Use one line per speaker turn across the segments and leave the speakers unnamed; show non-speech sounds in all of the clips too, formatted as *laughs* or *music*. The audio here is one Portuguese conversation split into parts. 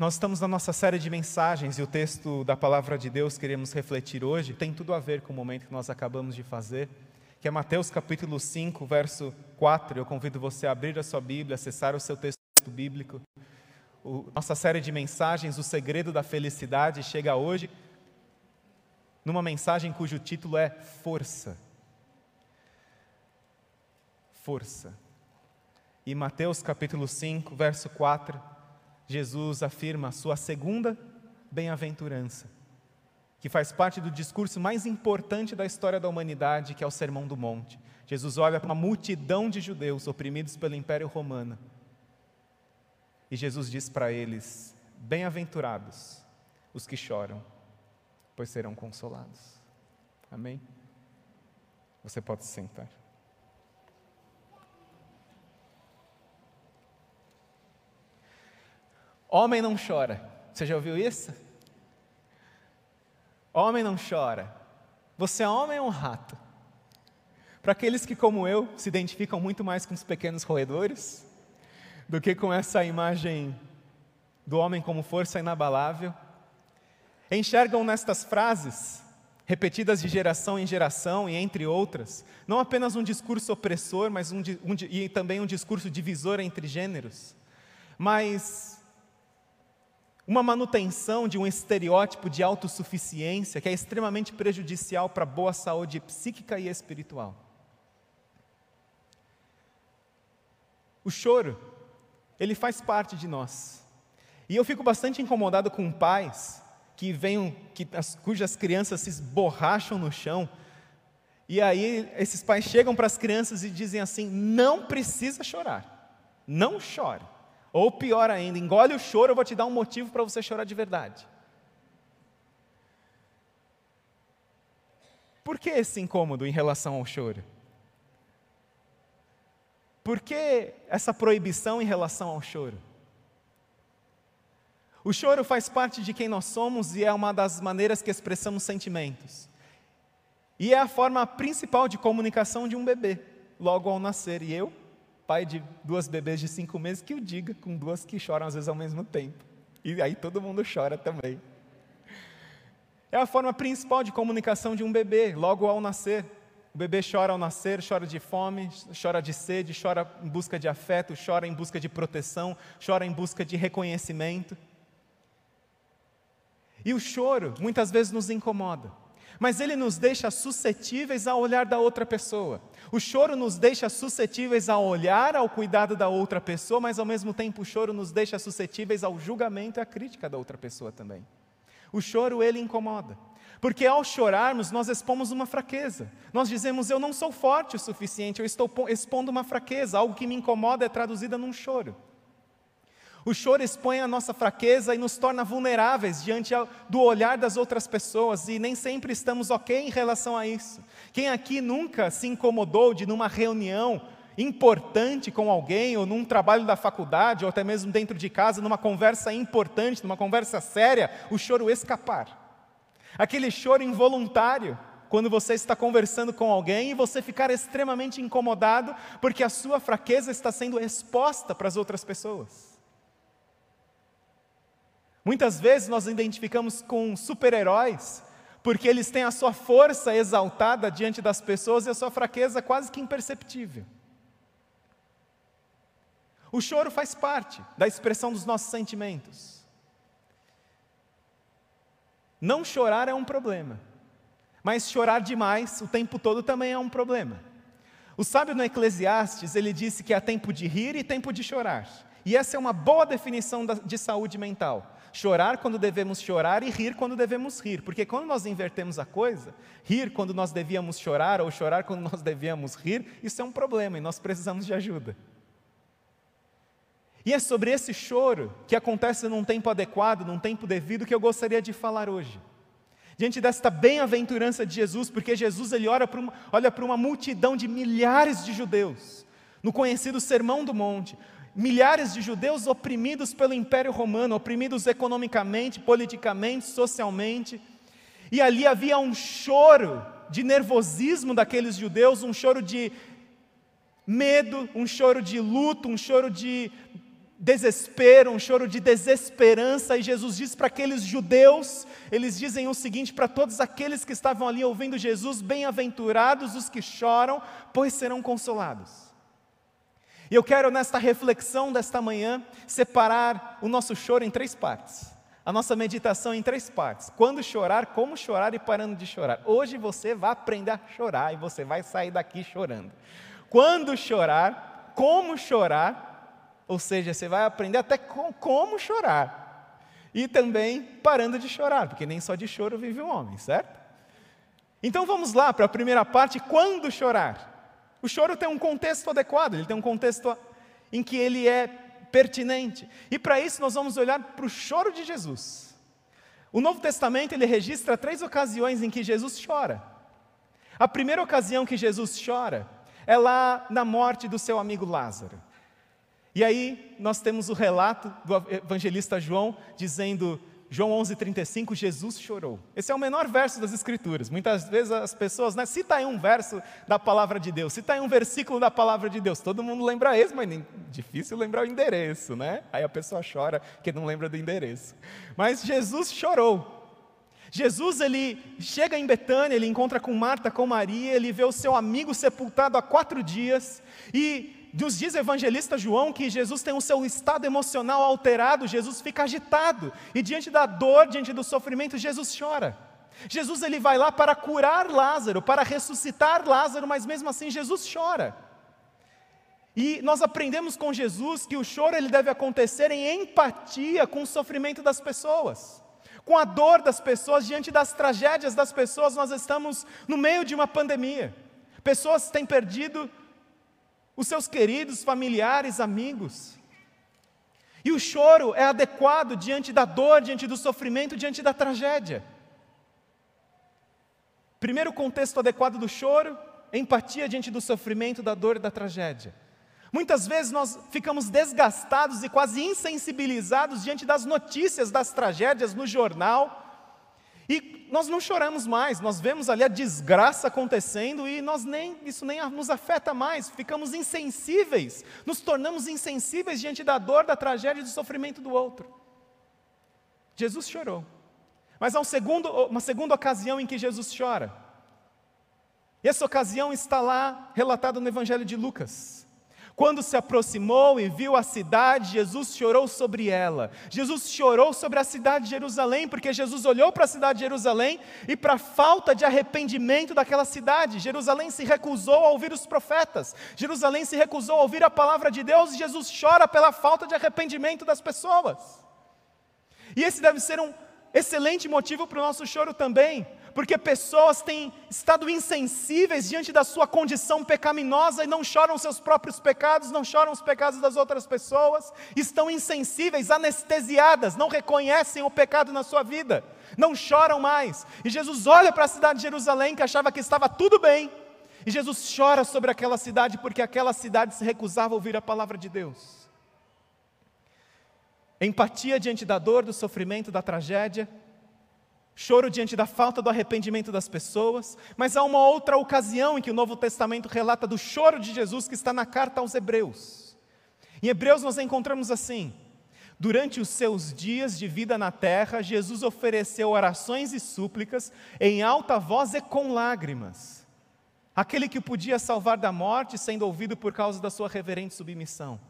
Nós estamos na nossa série de mensagens e o texto da palavra de Deus que queremos refletir hoje tem tudo a ver com o momento que nós acabamos de fazer, que é Mateus capítulo 5, verso 4. Eu convido você a abrir a sua Bíblia, acessar o seu texto bíblico. O, nossa série de mensagens, O Segredo da Felicidade, chega hoje numa mensagem cujo título é Força. Força. E Mateus capítulo 5, verso 4 Jesus afirma a sua segunda bem-aventurança, que faz parte do discurso mais importante da história da humanidade, que é o Sermão do Monte. Jesus olha para uma multidão de judeus oprimidos pelo Império Romano. E Jesus diz para eles: Bem-aventurados os que choram, pois serão consolados. Amém? Você pode se sentar. Homem não chora. Você já ouviu isso? Homem não chora. Você é homem ou um rato? Para aqueles que, como eu, se identificam muito mais com os pequenos roedores do que com essa imagem do homem como força inabalável, enxergam nestas frases, repetidas de geração em geração e entre outras, não apenas um discurso opressor, mas um, um, e também um discurso divisor entre gêneros, mas uma manutenção de um estereótipo de autossuficiência que é extremamente prejudicial para a boa saúde psíquica e espiritual. O choro, ele faz parte de nós. E eu fico bastante incomodado com pais que vêm, que, as, cujas crianças se esborracham no chão, e aí esses pais chegam para as crianças e dizem assim: não precisa chorar, não chore. Ou pior ainda, engole o choro, eu vou te dar um motivo para você chorar de verdade. Por que esse incômodo em relação ao choro? Por que essa proibição em relação ao choro? O choro faz parte de quem nós somos e é uma das maneiras que expressamos sentimentos. E é a forma principal de comunicação de um bebê, logo ao nascer. E eu pai de duas bebês de cinco meses que o diga, com duas que choram às vezes ao mesmo tempo. E aí todo mundo chora também. É a forma principal de comunicação de um bebê, logo ao nascer. O bebê chora ao nascer, chora de fome, chora de sede, chora em busca de afeto, chora em busca de proteção, chora em busca de reconhecimento. E o choro muitas vezes nos incomoda mas ele nos deixa suscetíveis ao olhar da outra pessoa. O choro nos deixa suscetíveis ao olhar, ao cuidado da outra pessoa, mas ao mesmo tempo o choro nos deixa suscetíveis ao julgamento e à crítica da outra pessoa também. O choro ele incomoda. Porque ao chorarmos, nós expomos uma fraqueza. Nós dizemos, eu não sou forte o suficiente, eu estou expondo uma fraqueza, algo que me incomoda é traduzida num choro. O choro expõe a nossa fraqueza e nos torna vulneráveis diante do olhar das outras pessoas e nem sempre estamos ok em relação a isso. Quem aqui nunca se incomodou de numa reunião importante com alguém ou num trabalho da faculdade ou até mesmo dentro de casa, numa conversa importante, numa conversa séria, o choro escapar? Aquele choro involuntário quando você está conversando com alguém e você ficar extremamente incomodado porque a sua fraqueza está sendo exposta para as outras pessoas. Muitas vezes nós identificamos com super-heróis, porque eles têm a sua força exaltada diante das pessoas e a sua fraqueza quase que imperceptível. O choro faz parte da expressão dos nossos sentimentos. Não chorar é um problema, mas chorar demais o tempo todo também é um problema. O sábio no Eclesiastes, ele disse que há tempo de rir e tempo de chorar. E essa é uma boa definição de saúde mental. Chorar quando devemos chorar e rir quando devemos rir, porque quando nós invertemos a coisa, rir quando nós devíamos chorar ou chorar quando *laughs* nós devíamos rir, isso é um problema e nós precisamos de ajuda. E é sobre esse choro que acontece num tempo adequado, num tempo devido, que eu gostaria de falar hoje. Diante desta bem-aventurança de Jesus, porque Jesus ele olha para, uma, olha para uma multidão de milhares de judeus, no conhecido Sermão do Monte, milhares de judeus oprimidos pelo Império Romano, oprimidos economicamente, politicamente, socialmente. E ali havia um choro de nervosismo daqueles judeus, um choro de medo, um choro de luto, um choro de desespero, um choro de desesperança, e Jesus diz para aqueles judeus, eles dizem o seguinte para todos aqueles que estavam ali ouvindo Jesus: bem-aventurados os que choram, pois serão consolados. E eu quero, nesta reflexão desta manhã, separar o nosso choro em três partes. A nossa meditação em três partes. Quando chorar, como chorar e parando de chorar. Hoje você vai aprender a chorar e você vai sair daqui chorando. Quando chorar, como chorar ou seja, você vai aprender até com, como chorar. E também parando de chorar, porque nem só de choro vive o homem, certo? Então vamos lá para a primeira parte, quando chorar? O choro tem um contexto adequado, ele tem um contexto em que ele é pertinente. E para isso nós vamos olhar para o choro de Jesus. O Novo Testamento ele registra três ocasiões em que Jesus chora. A primeira ocasião que Jesus chora é lá na morte do seu amigo Lázaro. E aí nós temos o relato do evangelista João dizendo, João 11:35, Jesus chorou. Esse é o menor verso das Escrituras. Muitas vezes as pessoas, né, cita aí um verso da palavra de Deus, cita aí um versículo da palavra de Deus. Todo mundo lembra esse, mas difícil lembrar o endereço, né? Aí a pessoa chora que não lembra do endereço. Mas Jesus chorou. Jesus ele chega em Betânia, ele encontra com Marta, com Maria, ele vê o seu amigo sepultado há quatro dias e nos diz o evangelista João que Jesus tem o seu estado emocional alterado, Jesus fica agitado, e diante da dor, diante do sofrimento, Jesus chora. Jesus ele vai lá para curar Lázaro, para ressuscitar Lázaro, mas mesmo assim Jesus chora. E nós aprendemos com Jesus que o choro ele deve acontecer em empatia com o sofrimento das pessoas. Com a dor das pessoas, diante das tragédias das pessoas, nós estamos no meio de uma pandemia. Pessoas têm perdido os seus queridos, familiares, amigos. E o choro é adequado diante da dor, diante do sofrimento, diante da tragédia. Primeiro contexto adequado do choro, empatia diante do sofrimento, da dor e da tragédia. Muitas vezes nós ficamos desgastados e quase insensibilizados diante das notícias das tragédias no jornal, e nós não choramos mais, nós vemos ali a desgraça acontecendo e nós nem, isso nem nos afeta mais, ficamos insensíveis, nos tornamos insensíveis diante da dor, da tragédia e do sofrimento do outro. Jesus chorou. Mas há um segundo, uma segunda ocasião em que Jesus chora. E essa ocasião está lá relatada no Evangelho de Lucas. Quando se aproximou e viu a cidade, Jesus chorou sobre ela. Jesus chorou sobre a cidade de Jerusalém, porque Jesus olhou para a cidade de Jerusalém e para a falta de arrependimento daquela cidade. Jerusalém se recusou a ouvir os profetas. Jerusalém se recusou a ouvir a palavra de Deus e Jesus chora pela falta de arrependimento das pessoas. E esse deve ser um excelente motivo para o nosso choro também, porque pessoas têm estado insensíveis diante da sua condição pecaminosa e não choram seus próprios pecados, não choram os pecados das outras pessoas, estão insensíveis, anestesiadas, não reconhecem o pecado na sua vida, não choram mais. E Jesus olha para a cidade de Jerusalém, que achava que estava tudo bem, e Jesus chora sobre aquela cidade, porque aquela cidade se recusava a ouvir a palavra de Deus. Empatia diante da dor, do sofrimento, da tragédia, choro diante da falta do arrependimento das pessoas, mas há uma outra ocasião em que o Novo Testamento relata do choro de Jesus que está na carta aos Hebreus. Em Hebreus nós encontramos assim: Durante os seus dias de vida na terra, Jesus ofereceu orações e súplicas em alta voz e com lágrimas. Aquele que podia salvar da morte, sendo ouvido por causa da sua reverente submissão.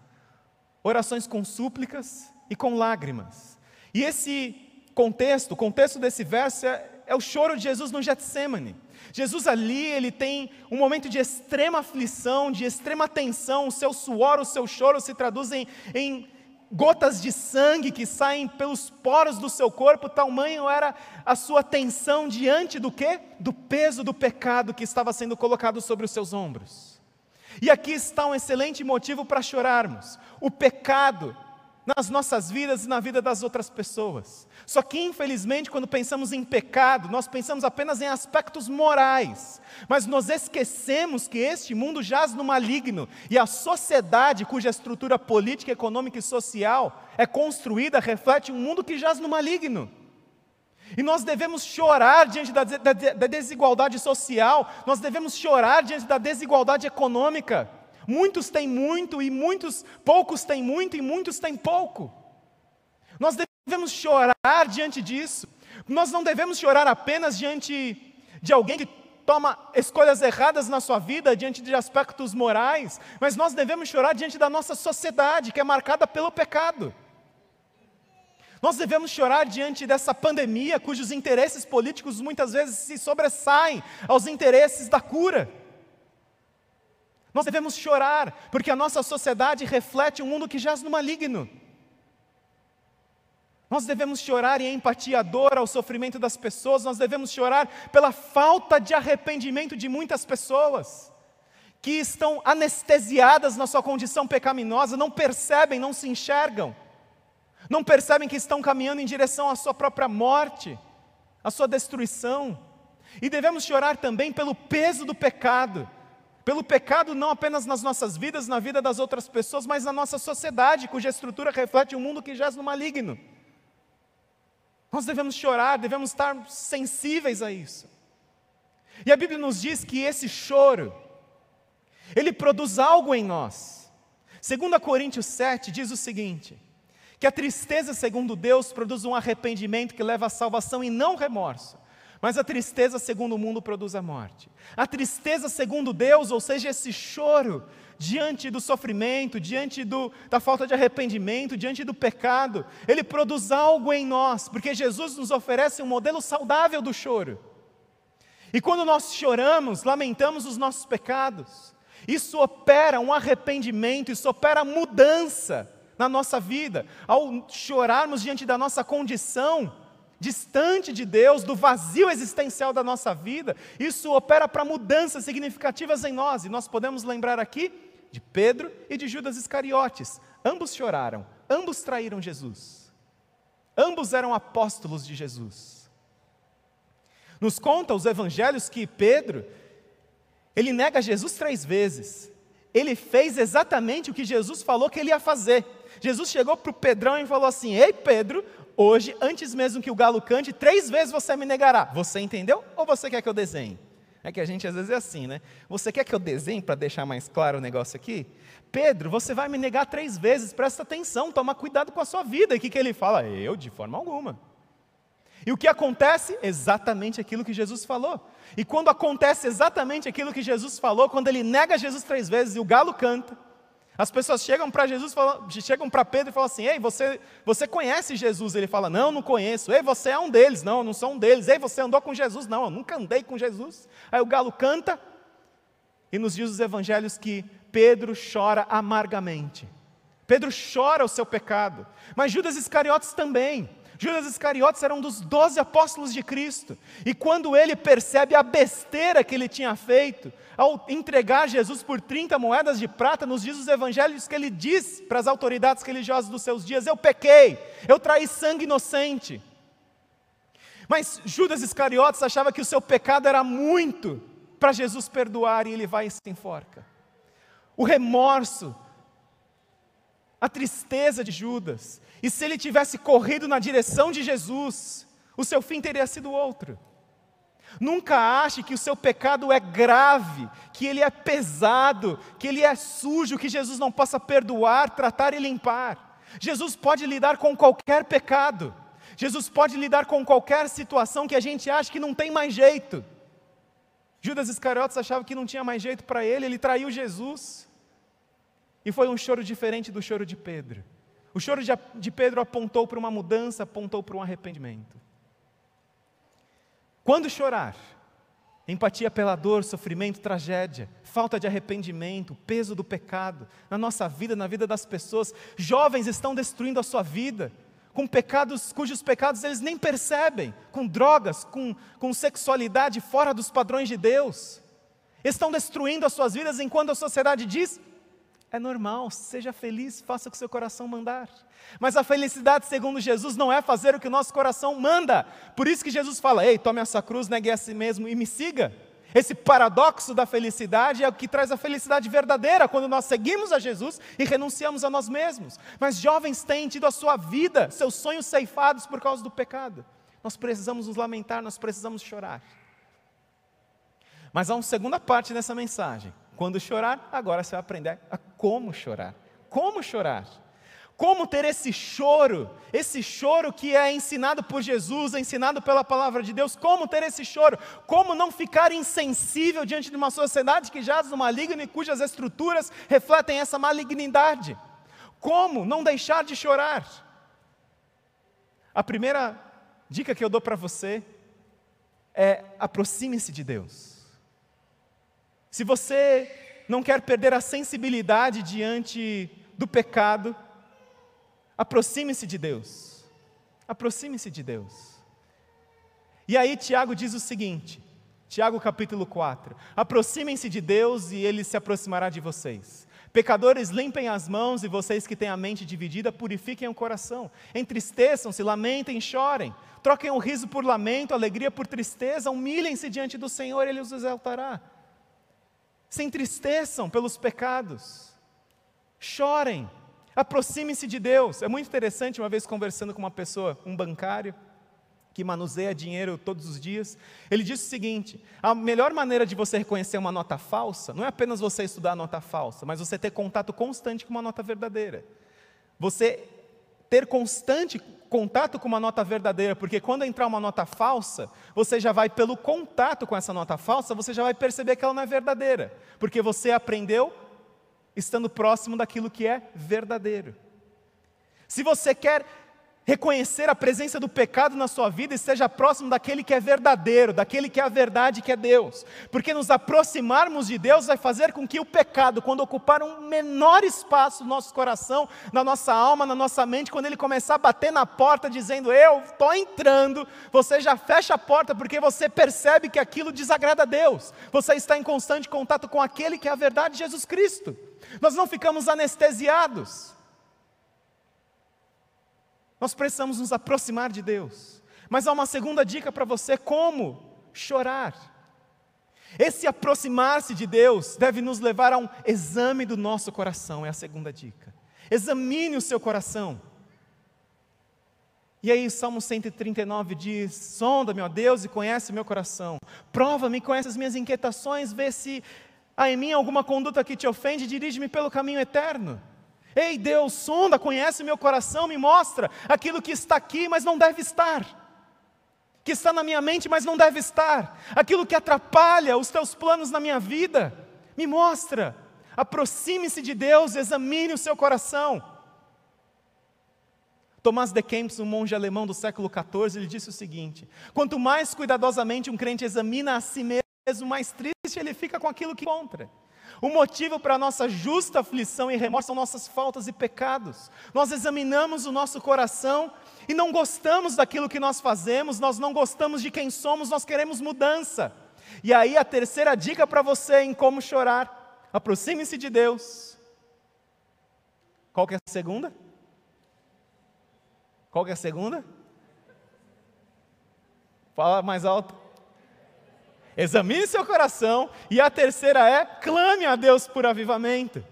Orações com súplicas e com lágrimas. E esse contexto, o contexto desse verso é, é o choro de Jesus no Getsemane. Jesus ali, ele tem um momento de extrema aflição, de extrema tensão, o seu suor, o seu choro se traduzem em gotas de sangue que saem pelos poros do seu corpo, tamanho era a sua tensão diante do quê? Do peso do pecado que estava sendo colocado sobre os seus ombros. E aqui está um excelente motivo para chorarmos. O pecado nas nossas vidas e na vida das outras pessoas. Só que, infelizmente, quando pensamos em pecado, nós pensamos apenas em aspectos morais, mas nós esquecemos que este mundo jaz no maligno e a sociedade, cuja estrutura política, econômica e social é construída, reflete um mundo que jaz no maligno. E nós devemos chorar diante da desigualdade social, nós devemos chorar diante da desigualdade econômica Muitos têm muito e muitos, poucos têm muito e muitos têm pouco. Nós devemos chorar diante disso. Nós não devemos chorar apenas diante de alguém que toma escolhas erradas na sua vida, diante de aspectos morais, mas nós devemos chorar diante da nossa sociedade, que é marcada pelo pecado. Nós devemos chorar diante dessa pandemia, cujos interesses políticos muitas vezes se sobressaem aos interesses da cura. Nós devemos chorar, porque a nossa sociedade reflete um mundo que jaz no maligno. Nós devemos chorar em empatia à dor, ao sofrimento das pessoas, nós devemos chorar pela falta de arrependimento de muitas pessoas que estão anestesiadas na sua condição pecaminosa, não percebem, não se enxergam, não percebem que estão caminhando em direção à sua própria morte, à sua destruição. E devemos chorar também pelo peso do pecado, pelo pecado não apenas nas nossas vidas, na vida das outras pessoas, mas na nossa sociedade, cuja estrutura reflete um mundo que jaz no maligno. Nós devemos chorar, devemos estar sensíveis a isso. E a Bíblia nos diz que esse choro, ele produz algo em nós. 2 Coríntios 7 diz o seguinte: que a tristeza, segundo Deus, produz um arrependimento que leva à salvação e não remorso. Mas a tristeza, segundo o mundo, produz a morte. A tristeza, segundo Deus, ou seja, esse choro, diante do sofrimento, diante do, da falta de arrependimento, diante do pecado, ele produz algo em nós, porque Jesus nos oferece um modelo saudável do choro. E quando nós choramos, lamentamos os nossos pecados, isso opera um arrependimento, isso opera mudança na nossa vida. Ao chorarmos diante da nossa condição, distante de Deus, do vazio existencial da nossa vida, isso opera para mudanças significativas em nós. E nós podemos lembrar aqui de Pedro e de Judas Iscariotes. Ambos choraram, ambos traíram Jesus. Ambos eram apóstolos de Jesus. Nos conta os evangelhos que Pedro, ele nega Jesus três vezes. Ele fez exatamente o que Jesus falou que ele ia fazer. Jesus chegou para o Pedrão e falou assim: Ei Pedro, hoje, antes mesmo que o galo cante, três vezes você me negará. Você entendeu? Ou você quer que eu desenhe? É que a gente às vezes é assim, né? Você quer que eu desenhe para deixar mais claro o negócio aqui? Pedro, você vai me negar três vezes, presta atenção, toma cuidado com a sua vida. E o que, que ele fala? Eu, de forma alguma. E o que acontece? Exatamente aquilo que Jesus falou. E quando acontece exatamente aquilo que Jesus falou, quando ele nega Jesus três vezes e o galo canta, as pessoas chegam para Jesus, falam, chegam para Pedro e falam assim: Ei, você, você conhece Jesus? Ele fala: Não, não conheço. Ei, você é um deles? Não, eu não sou um deles. Ei, você andou com Jesus? Não, eu nunca andei com Jesus. Aí o galo canta e nos diz os evangelhos que Pedro chora amargamente. Pedro chora o seu pecado, mas Judas Iscariotes também. Judas Iscariotes era um dos doze apóstolos de Cristo, e quando ele percebe a besteira que ele tinha feito, ao entregar Jesus por 30 moedas de prata, nos diz os evangelhos que ele diz para as autoridades religiosas dos seus dias: Eu pequei, eu traí sangue inocente. Mas Judas Iscariotes achava que o seu pecado era muito para Jesus perdoar e ele vai e se enforca. O remorso, a tristeza de Judas, e se ele tivesse corrido na direção de Jesus, o seu fim teria sido outro. Nunca ache que o seu pecado é grave, que ele é pesado, que ele é sujo, que Jesus não possa perdoar, tratar e limpar. Jesus pode lidar com qualquer pecado. Jesus pode lidar com qualquer situação que a gente acha que não tem mais jeito. Judas Iscariotes achava que não tinha mais jeito para ele, ele traiu Jesus. E foi um choro diferente do choro de Pedro. O choro de Pedro apontou para uma mudança, apontou para um arrependimento. Quando chorar, empatia pela dor, sofrimento, tragédia, falta de arrependimento, peso do pecado na nossa vida, na vida das pessoas, jovens estão destruindo a sua vida com pecados cujos pecados eles nem percebem, com drogas, com, com sexualidade fora dos padrões de Deus, estão destruindo as suas vidas enquanto a sociedade diz: é normal, seja feliz, faça o que seu coração mandar. Mas a felicidade, segundo Jesus, não é fazer o que o nosso coração manda. Por isso que Jesus fala: ei, tome essa cruz, negue a si mesmo e me siga. Esse paradoxo da felicidade é o que traz a felicidade verdadeira, quando nós seguimos a Jesus e renunciamos a nós mesmos. Mas jovens têm tido a sua vida, seus sonhos ceifados por causa do pecado. Nós precisamos nos lamentar, nós precisamos chorar. Mas há uma segunda parte dessa mensagem quando chorar, agora você vai aprender a como chorar. Como chorar? Como ter esse choro, esse choro que é ensinado por Jesus, é ensinado pela palavra de Deus, como ter esse choro, como não ficar insensível diante de uma sociedade que jaz no maligno e cujas estruturas refletem essa malignidade. Como não deixar de chorar? A primeira dica que eu dou para você é aproxime-se de Deus. Se você não quer perder a sensibilidade diante do pecado, Aproxime-se de Deus. Aproxime-se de Deus. E aí Tiago diz o seguinte, Tiago capítulo 4: Aproximem-se de Deus e ele se aproximará de vocês. Pecadores, limpem as mãos e vocês que têm a mente dividida, purifiquem o coração. Entristeçam-se, lamentem, chorem. Troquem o riso por lamento, alegria por tristeza, humilhem-se diante do Senhor e Ele os exaltará. Se entristeçam pelos pecados, chorem, Aproxime-se de Deus. É muito interessante, uma vez conversando com uma pessoa, um bancário, que manuseia dinheiro todos os dias, ele disse o seguinte: a melhor maneira de você reconhecer uma nota falsa não é apenas você estudar a nota falsa, mas você ter contato constante com uma nota verdadeira. Você ter constante contato com uma nota verdadeira, porque quando entrar uma nota falsa, você já vai, pelo contato com essa nota falsa, você já vai perceber que ela não é verdadeira, porque você aprendeu estando próximo daquilo que é verdadeiro. Se você quer reconhecer a presença do pecado na sua vida, esteja próximo daquele que é verdadeiro, daquele que é a verdade, que é Deus. Porque nos aproximarmos de Deus vai fazer com que o pecado, quando ocupar um menor espaço no nosso coração, na nossa alma, na nossa mente, quando ele começar a bater na porta dizendo, eu estou entrando, você já fecha a porta porque você percebe que aquilo desagrada a Deus. Você está em constante contato com aquele que é a verdade, Jesus Cristo. Nós não ficamos anestesiados. Nós precisamos nos aproximar de Deus. Mas há uma segunda dica para você: como chorar. Esse aproximar-se de Deus deve nos levar a um exame do nosso coração, é a segunda dica. Examine o seu coração. E aí, o Salmo 139 diz: Sonda-me, ó Deus, e conhece meu coração. Prova-me, conhece as minhas inquietações, vê se há em mim alguma conduta que te ofende, dirige-me pelo caminho eterno. Ei Deus, sonda, conhece meu coração, me mostra aquilo que está aqui, mas não deve estar, que está na minha mente, mas não deve estar, aquilo que atrapalha os teus planos na minha vida, me mostra. Aproxime-se de Deus, examine o seu coração. Tomás de Kempis, um monge alemão do século XIV, ele disse o seguinte: quanto mais cuidadosamente um crente examina a si mesmo, mais triste ele fica com aquilo que encontra. O motivo para a nossa justa aflição e remorso são nossas faltas e pecados. Nós examinamos o nosso coração e não gostamos daquilo que nós fazemos, nós não gostamos de quem somos, nós queremos mudança. E aí a terceira dica para você em como chorar: aproxime-se de Deus. Qual que é a segunda? Qual que é a segunda? Fala mais alto. Examine seu coração. E a terceira é: clame a Deus por avivamento.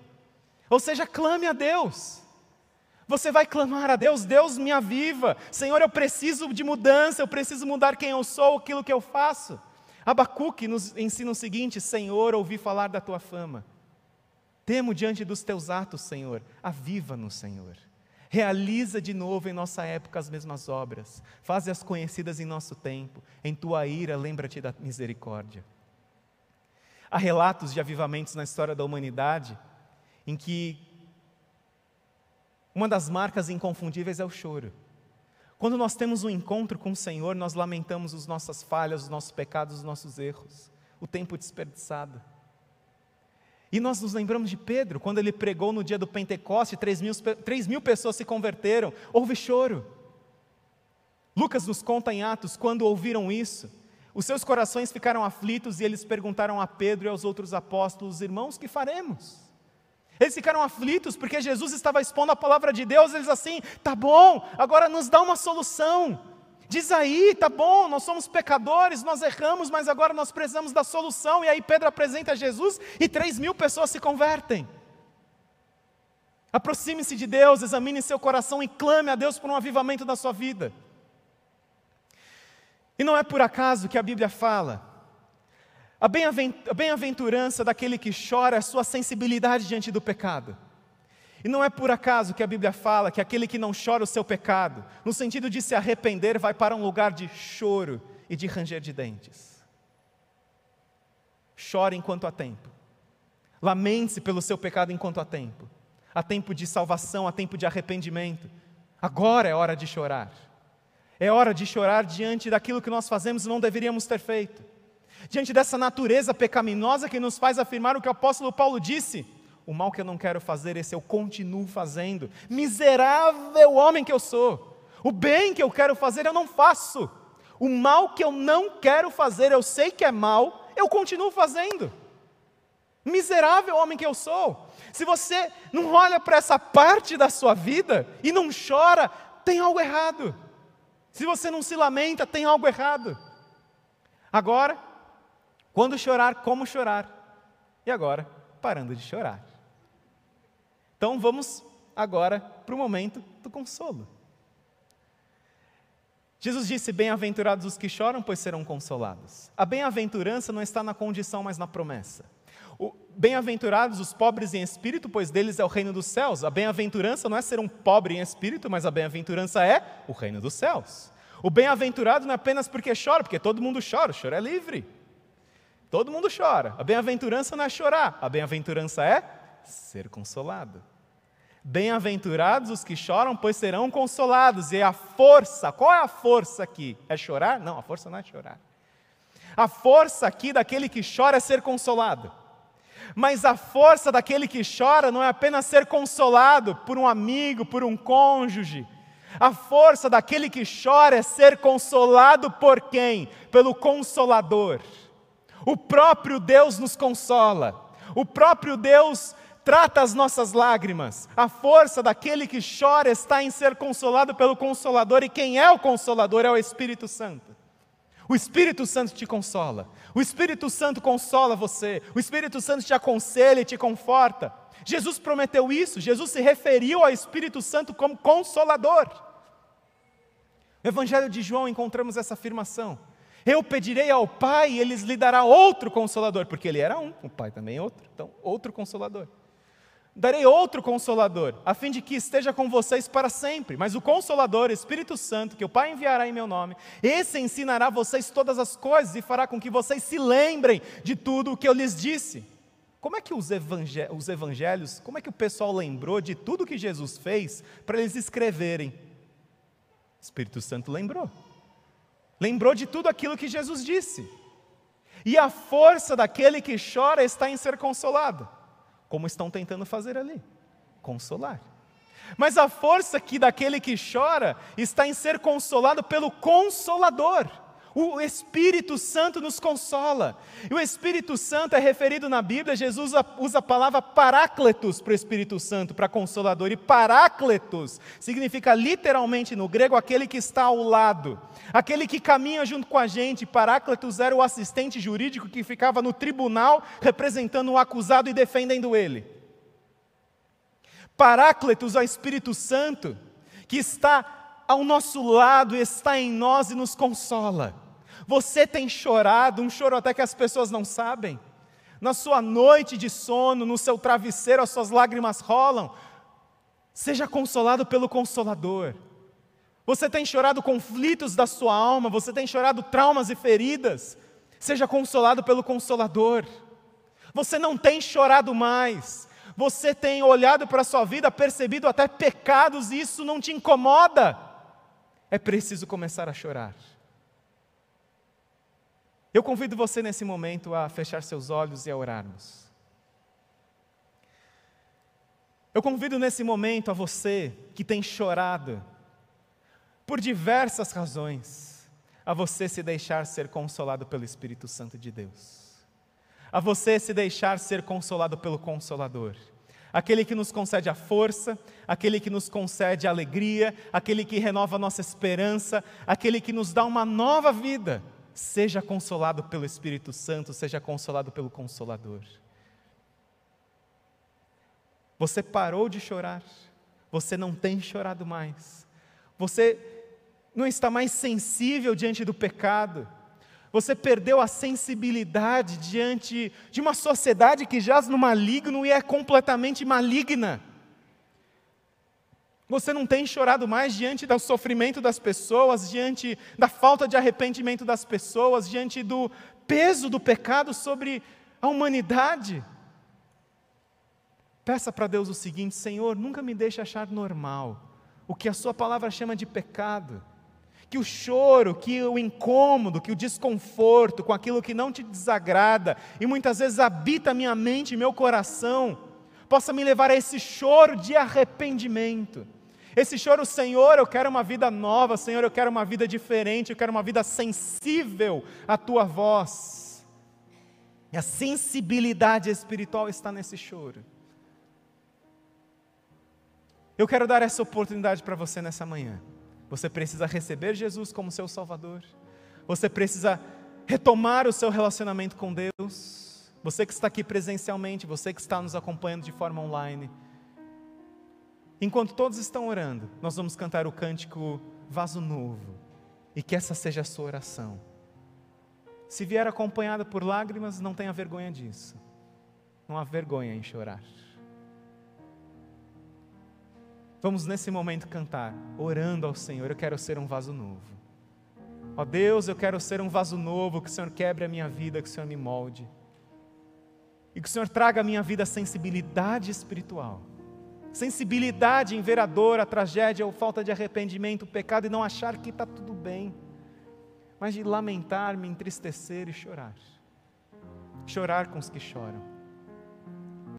Ou seja, clame a Deus. Você vai clamar a Deus, Deus me aviva. Senhor, eu preciso de mudança, eu preciso mudar quem eu sou, aquilo que eu faço. Abacuque nos ensina o seguinte: Senhor, ouvi falar da tua fama. Temo diante dos teus atos, Senhor. Aviva-nos, Senhor. Realiza de novo em nossa época as mesmas obras, faze-as conhecidas em nosso tempo, em tua ira lembra-te da misericórdia. Há relatos de avivamentos na história da humanidade em que uma das marcas inconfundíveis é o choro. Quando nós temos um encontro com o Senhor, nós lamentamos as nossas falhas, os nossos pecados, os nossos erros, o tempo desperdiçado. E nós nos lembramos de Pedro, quando ele pregou no dia do Pentecoste, 3 mil, 3 mil pessoas se converteram, houve choro. Lucas nos conta em Atos, quando ouviram isso, os seus corações ficaram aflitos e eles perguntaram a Pedro e aos outros apóstolos, irmãos, que faremos? Eles ficaram aflitos porque Jesus estava expondo a palavra de Deus, eles assim, tá bom, agora nos dá uma solução. Diz aí, tá bom, nós somos pecadores, nós erramos, mas agora nós precisamos da solução. E aí Pedro apresenta Jesus e três mil pessoas se convertem. Aproxime-se de Deus, examine seu coração e clame a Deus por um avivamento da sua vida. E não é por acaso que a Bíblia fala: A bem-aventurança daquele que chora é sua sensibilidade diante do pecado. E não é por acaso que a Bíblia fala que aquele que não chora o seu pecado, no sentido de se arrepender, vai para um lugar de choro e de ranger de dentes. Chore enquanto há tempo. Lamente-se pelo seu pecado enquanto há tempo. Há tempo de salvação, há tempo de arrependimento. Agora é hora de chorar. É hora de chorar diante daquilo que nós fazemos e não deveríamos ter feito. Diante dessa natureza pecaminosa que nos faz afirmar o que o apóstolo Paulo disse: o mal que eu não quero fazer, esse eu continuo fazendo. Miserável homem que eu sou. O bem que eu quero fazer, eu não faço. O mal que eu não quero fazer, eu sei que é mal, eu continuo fazendo. Miserável homem que eu sou. Se você não olha para essa parte da sua vida e não chora, tem algo errado. Se você não se lamenta, tem algo errado. Agora, quando chorar, como chorar? E agora, parando de chorar. Então vamos agora para o momento do consolo. Jesus disse: Bem-aventurados os que choram, pois serão consolados. A bem-aventurança não está na condição, mas na promessa. Bem-aventurados os pobres em espírito, pois deles é o reino dos céus. A bem-aventurança não é ser um pobre em espírito, mas a bem-aventurança é o reino dos céus. O bem-aventurado não é apenas porque chora, porque todo mundo chora, o choro é livre. Todo mundo chora. A bem-aventurança não é chorar, a bem-aventurança é ser consolado. Bem-aventurados os que choram, pois serão consolados. E a força, qual é a força aqui? É chorar? Não, a força não é chorar. A força aqui daquele que chora é ser consolado. Mas a força daquele que chora não é apenas ser consolado por um amigo, por um cônjuge. A força daquele que chora é ser consolado por quem? Pelo Consolador. O próprio Deus nos consola. O próprio Deus trata as nossas lágrimas. A força daquele que chora está em ser consolado pelo Consolador, e quem é o Consolador é o Espírito Santo. O Espírito Santo te consola, o Espírito Santo consola você, o Espírito Santo te aconselha e te conforta. Jesus prometeu isso, Jesus se referiu ao Espírito Santo como consolador. No Evangelho de João encontramos essa afirmação. Eu pedirei ao Pai e ele lhe dará outro consolador, porque ele era um, o Pai também é outro, então outro consolador darei outro consolador, a fim de que esteja com vocês para sempre. Mas o consolador, Espírito Santo, que o Pai enviará em meu nome, esse ensinará vocês todas as coisas e fará com que vocês se lembrem de tudo o que eu lhes disse. Como é que os, evangé os evangelhos, como é que o pessoal lembrou de tudo que Jesus fez para eles escreverem? Espírito Santo lembrou. Lembrou de tudo aquilo que Jesus disse. E a força daquele que chora está em ser consolado como estão tentando fazer ali consolar. Mas a força aqui daquele que chora está em ser consolado pelo Consolador. O Espírito Santo nos consola. E o Espírito Santo é referido na Bíblia, Jesus usa a palavra parácletos para o Espírito Santo, para consolador. E parácletos significa literalmente no grego aquele que está ao lado, aquele que caminha junto com a gente. Parácletos era o assistente jurídico que ficava no tribunal representando o acusado e defendendo ele. Parácletos é o Espírito Santo que está ao nosso lado, está em nós e nos consola. Você tem chorado, um choro até que as pessoas não sabem. Na sua noite de sono, no seu travesseiro, as suas lágrimas rolam. Seja consolado pelo Consolador. Você tem chorado conflitos da sua alma, você tem chorado traumas e feridas. Seja consolado pelo Consolador. Você não tem chorado mais. Você tem olhado para a sua vida, percebido até pecados e isso não te incomoda. É preciso começar a chorar. Eu convido você nesse momento a fechar seus olhos e a orarmos. Eu convido nesse momento a você que tem chorado, por diversas razões, a você se deixar ser consolado pelo Espírito Santo de Deus, a você se deixar ser consolado pelo Consolador, aquele que nos concede a força, aquele que nos concede a alegria, aquele que renova a nossa esperança, aquele que nos dá uma nova vida Seja consolado pelo Espírito Santo, seja consolado pelo Consolador. Você parou de chorar, você não tem chorado mais, você não está mais sensível diante do pecado, Você perdeu a sensibilidade diante de uma sociedade que jaz no maligno e é completamente maligna. Você não tem chorado mais diante do sofrimento das pessoas, diante da falta de arrependimento das pessoas, diante do peso do pecado sobre a humanidade. Peça para Deus o seguinte: Senhor, nunca me deixe achar normal o que a Sua palavra chama de pecado. Que o choro, que o incômodo, que o desconforto com aquilo que não te desagrada e muitas vezes habita minha mente e meu coração, possa me levar a esse choro de arrependimento esse choro, Senhor, eu quero uma vida nova, Senhor, eu quero uma vida diferente, eu quero uma vida sensível à tua voz. E a sensibilidade espiritual está nesse choro. Eu quero dar essa oportunidade para você nessa manhã. Você precisa receber Jesus como seu Salvador. Você precisa retomar o seu relacionamento com Deus. Você que está aqui presencialmente, você que está nos acompanhando de forma online. Enquanto todos estão orando, nós vamos cantar o cântico Vaso Novo, e que essa seja a sua oração. Se vier acompanhada por lágrimas, não tenha vergonha disso. Não há vergonha em chorar. Vamos nesse momento cantar, orando ao Senhor. Eu quero ser um vaso novo. Ó Deus, eu quero ser um vaso novo, que o Senhor quebre a minha vida, que o Senhor me molde. E que o Senhor traga à minha vida sensibilidade espiritual sensibilidade em ver a dor, a tragédia ou falta de arrependimento, o pecado e não achar que está tudo bem, mas de lamentar, me entristecer e chorar. Chorar com os que choram.